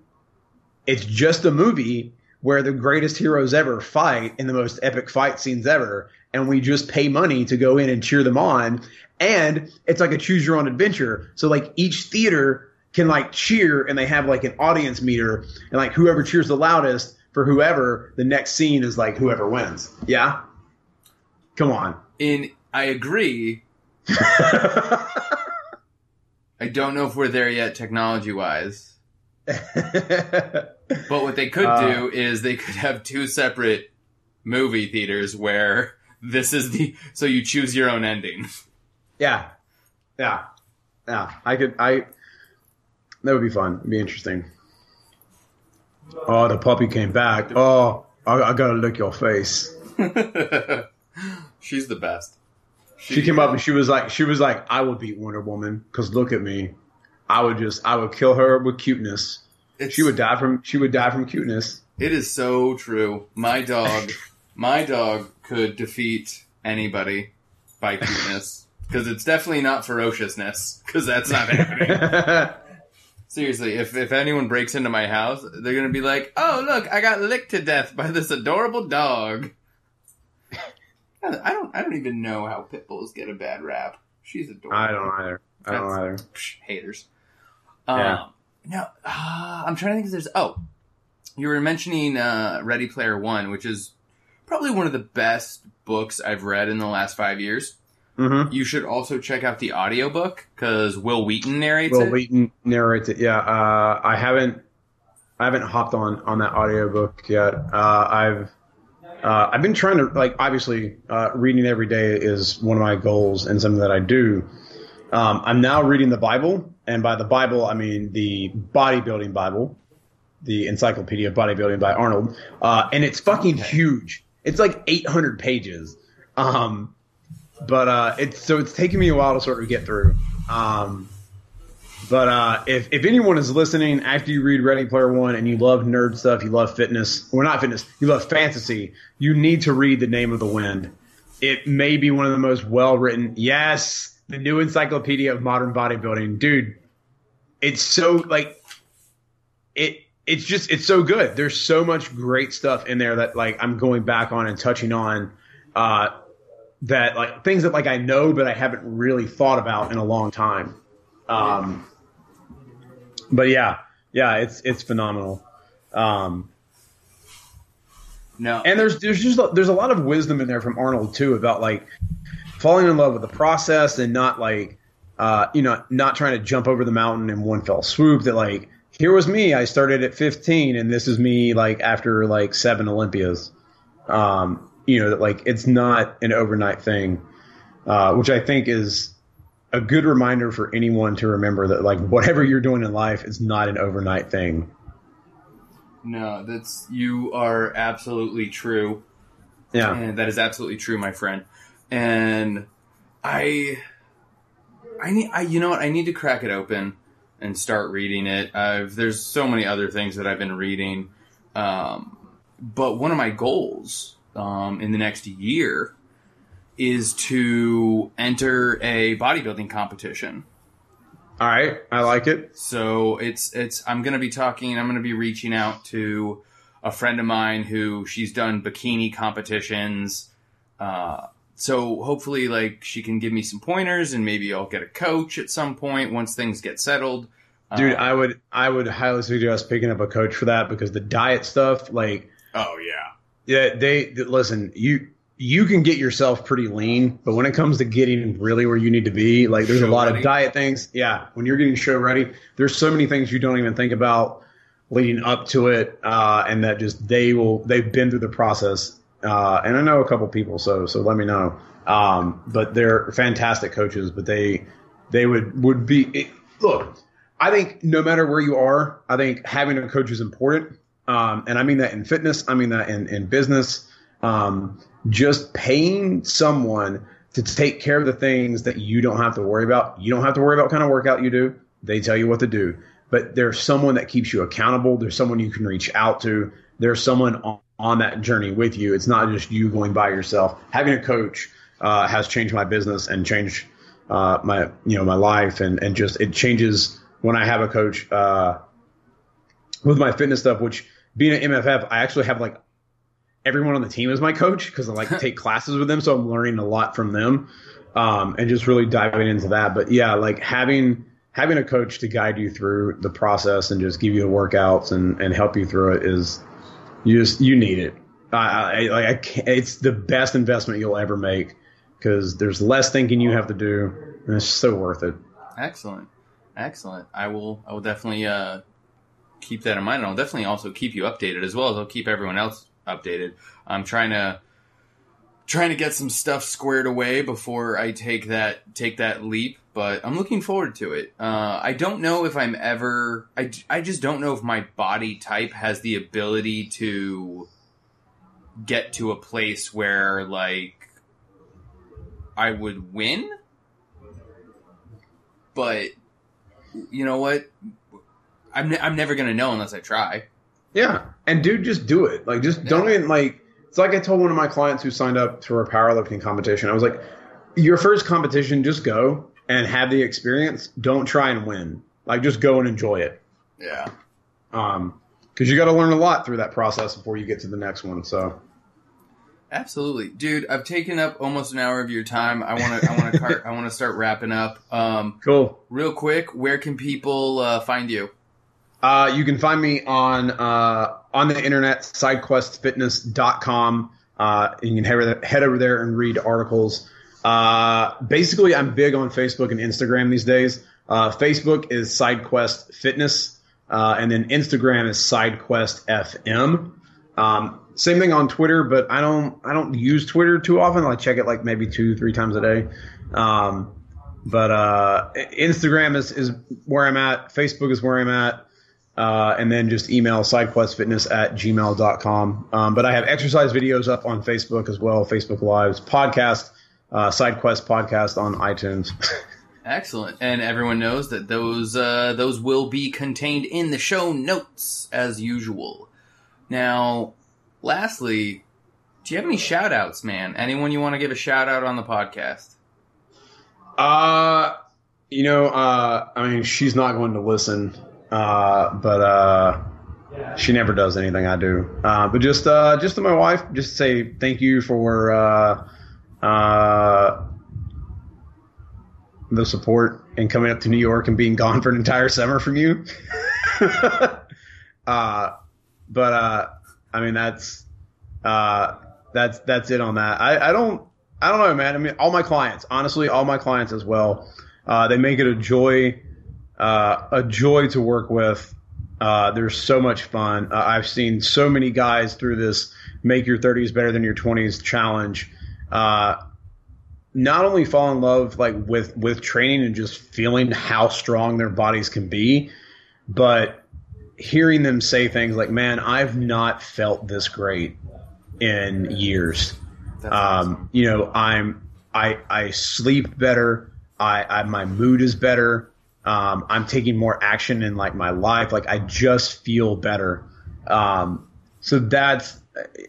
it's just a movie where the greatest heroes ever fight in the most epic fight scenes ever and we just pay money to go in and cheer them on and it's like a choose your own adventure so like each theater can like cheer and they have like an audience meter and like whoever cheers the loudest for whoever the next scene is like whoever wins yeah come on In I agree. I don't know if we're there yet technology wise. But what they could Uh, do is they could have two separate movie theaters where this is the so you choose your own ending. Yeah, yeah, yeah. I could. I that would be fun. It'd be interesting. Oh, the puppy came back. Oh, I, I gotta lick your face. She's the best. She came up and she was like, she was like, I would beat Wonder Woman because look at me. I would just, I would kill her with cuteness. She would die from, she would die from cuteness. It is so true. My dog, my dog could defeat anybody by cuteness because it's definitely not ferociousness because that's not happening. Seriously, if if anyone breaks into my house, they're gonna be like, "Oh, look, I got licked to death by this adorable dog." I don't. I don't even know how pit bulls get a bad rap. She's adorable. I don't either. I don't either. Psh, haters. Yeah. Um, no, uh, I'm trying to think if there's. Oh, you were mentioning uh, Ready Player One, which is probably one of the best books I've read in the last five years. Mm-hmm. You should also check out the audiobook because Wil Wheaton narrates Wil it. Wheaton narrates it. Yeah, uh, I haven't, I haven't hopped on on that audiobook yet. Uh, I've, uh, I've been trying to like obviously uh, reading every day is one of my goals and something that I do. Um, I'm now reading the Bible, and by the Bible I mean the bodybuilding Bible, the Encyclopedia of Bodybuilding by Arnold, uh, and it's fucking huge. It's like 800 pages. Um, but uh, it's so it's taking me a while to sort of get through. Um, but uh, if if anyone is listening after you read Ready Player One and you love nerd stuff, you love fitness, well not fitness, you love fantasy, you need to read The Name of the Wind. It may be one of the most well written. Yes, the new encyclopedia of modern bodybuilding, dude. It's so like it. It's just it's so good. There's so much great stuff in there that like I'm going back on and touching on. Uh, that like things that like I know but I haven't really thought about in a long time. Um, but yeah, yeah, it's it's phenomenal. Um, no, and there's there's just there's a lot of wisdom in there from Arnold too about like falling in love with the process and not like uh, you know not trying to jump over the mountain in one fell swoop. That like here was me, I started at 15, and this is me like after like seven Olympias. Um, you know that like it's not an overnight thing, uh, which I think is a good reminder for anyone to remember that like whatever you're doing in life is not an overnight thing. no, that's you are absolutely true. Yeah. And that is absolutely true, my friend. And I, I need, I, you know what? I need to crack it open and start reading it. I've, there's so many other things that I've been reading. Um, but one of my goals, um, in the next year is to enter a bodybuilding competition. All right, I like it. So it's it's I'm gonna be talking. I'm gonna be reaching out to a friend of mine who she's done bikini competitions. Uh, so hopefully, like she can give me some pointers, and maybe I'll get a coach at some point once things get settled. Dude, Uh, I would I would highly suggest picking up a coach for that because the diet stuff, like, oh yeah, yeah, they listen. You you can get yourself pretty lean, but when it comes to getting really where you need to be, like, there's a lot ready. of diet things. Yeah, when you're getting show ready, there's so many things you don't even think about leading up to it, uh, and that just they will they've been through the process. Uh, and I know a couple people, so so let me know. Um, but they're fantastic coaches, but they they would would be it, look. I think no matter where you are, I think having a coach is important. Um, and I mean that in fitness, I mean that in, in business. Um, just paying someone to take care of the things that you don't have to worry about. You don't have to worry about kind of workout you do. They tell you what to do. But there's someone that keeps you accountable. There's someone you can reach out to. There's someone on, on that journey with you. It's not just you going by yourself. Having a coach uh, has changed my business and changed uh, my you know my life and and just it changes when I have a coach uh, with my fitness stuff. Which being an MFF, I actually have like everyone on the team is my coach because I like take classes with them, so I'm learning a lot from them um, and just really diving into that. But yeah, like having having a coach to guide you through the process and just give you the workouts and, and help you through it is you just you need it. I, I, I can't, it's the best investment you'll ever make because there's less thinking you have to do, and it's so worth it. Excellent, excellent. I will. I will definitely uh, keep that in mind. And I'll definitely also keep you updated as well as I'll keep everyone else updated. I'm trying to trying to get some stuff squared away before I take that take that leap. But I'm looking forward to it. Uh, I don't know if I'm ever. I, I just don't know if my body type has the ability to get to a place where like I would win. But you know what? I'm I'm never gonna know unless I try. Yeah, and dude, just do it. Like, just don't even like. It's like I told one of my clients who signed up for a powerlifting competition. I was like, your first competition, just go and have the experience. Don't try and win. Like, just go and enjoy it. Yeah. Um, because you got to learn a lot through that process before you get to the next one. So Absolutely, dude. I've taken up almost an hour of your time. I want to. I want to. I want to start wrapping up. Um, cool. real quick, where can people uh, find you? Uh, you can find me on uh, on the internet, sidequestfitness.com. Uh, you can head, head over there and read articles. Uh, basically, I'm big on Facebook and Instagram these days. Uh, Facebook is SideQuest Fitness, uh, and then Instagram is SideQuest FM. Um, same thing on Twitter, but I don't I don't use Twitter too often. I check it like maybe two three times a day. Um, but uh, Instagram is, is where I'm at. Facebook is where I'm at. Uh, and then just email sidequestfitness at gmail.com. Um, but I have exercise videos up on Facebook as well, Facebook Lives, podcast, uh, SideQuest podcast on iTunes. Excellent, and everyone knows that those uh, those will be contained in the show notes as usual. Now, lastly, do you have any shout outs, man? Anyone you want to give a shout out on the podcast? uh, you know, uh, I mean, she's not going to listen, uh, but uh, she never does anything I do. Uh, but just uh, just to my wife, just say thank you for uh, uh, the support and coming up to New York and being gone for an entire summer from you. uh, but uh, I mean that's uh, that's that's it on that. I, I don't I don't know, man. I mean, all my clients, honestly, all my clients as well. Uh, they make it a joy, uh, a joy to work with. Uh, there's so much fun. Uh, I've seen so many guys through this "Make Your 30s Better Than Your 20s" challenge. Uh, not only fall in love like with with training and just feeling how strong their bodies can be, but hearing them say things like, "Man, I've not felt this great in years." Um, you know, I'm I I sleep better. I, I my mood is better. Um, I'm taking more action in like my life. Like I just feel better. Um, so that's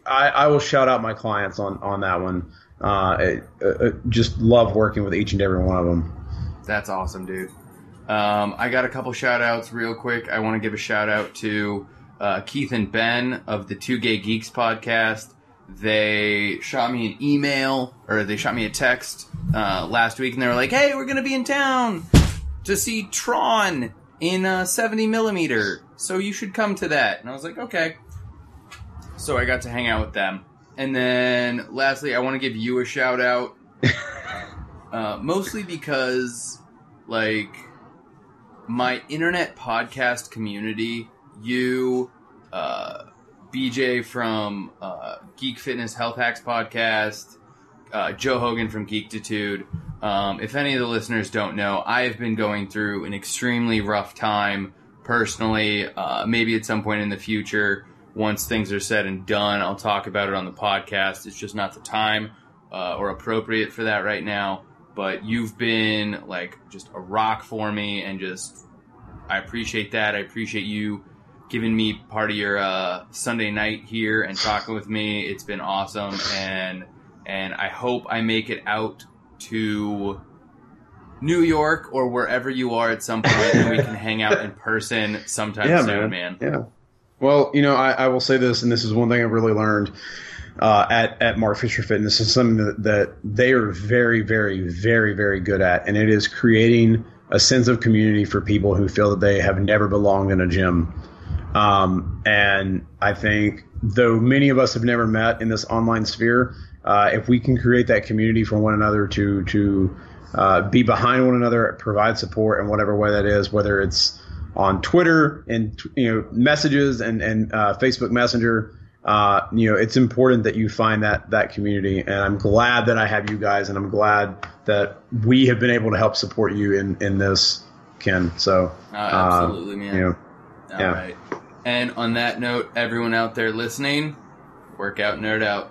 I, I will shout out my clients on on that one. Uh, it, uh, just love working with each and every one of them. That's awesome, dude. Um, I got a couple shout outs real quick. I want to give a shout out to uh, Keith and Ben of the Two Gay Geeks podcast. They shot me an email or they shot me a text uh, last week and they were like, hey, we're going to be in town to see Tron in uh, 70 millimeter. So you should come to that. And I was like, okay. So I got to hang out with them. And then lastly, I want to give you a shout out. uh, mostly because, like, my internet podcast community, you, uh, BJ from uh, Geek Fitness Health Hacks podcast, uh, Joe Hogan from Geektitude. Um, if any of the listeners don't know, I have been going through an extremely rough time personally. Uh, maybe at some point in the future, once things are said and done, I'll talk about it on the podcast. It's just not the time uh, or appropriate for that right now. But you've been like just a rock for me, and just I appreciate that. I appreciate you giving me part of your uh, Sunday night here and talking with me. It's been awesome, and and I hope I make it out to New York or wherever you are at some point, and we can hang out in person sometime yeah, soon, man. man. Yeah. Well, you know, I, I will say this, and this is one thing I've really learned uh, at at Mark Fisher Fitness. is something that, that they are very, very, very, very good at, and it is creating a sense of community for people who feel that they have never belonged in a gym. Um, and I think, though many of us have never met in this online sphere, uh, if we can create that community for one another to to uh, be behind one another, provide support in whatever way that is, whether it's on Twitter and you know messages and and uh, Facebook Messenger. Uh, you know, it's important that you find that that community, and I'm glad that I have you guys, and I'm glad that we have been able to help support you in in this, Ken. So, Oh, absolutely, uh, man. You know, All yeah. right. And on that note, everyone out there listening, work out, nerd out.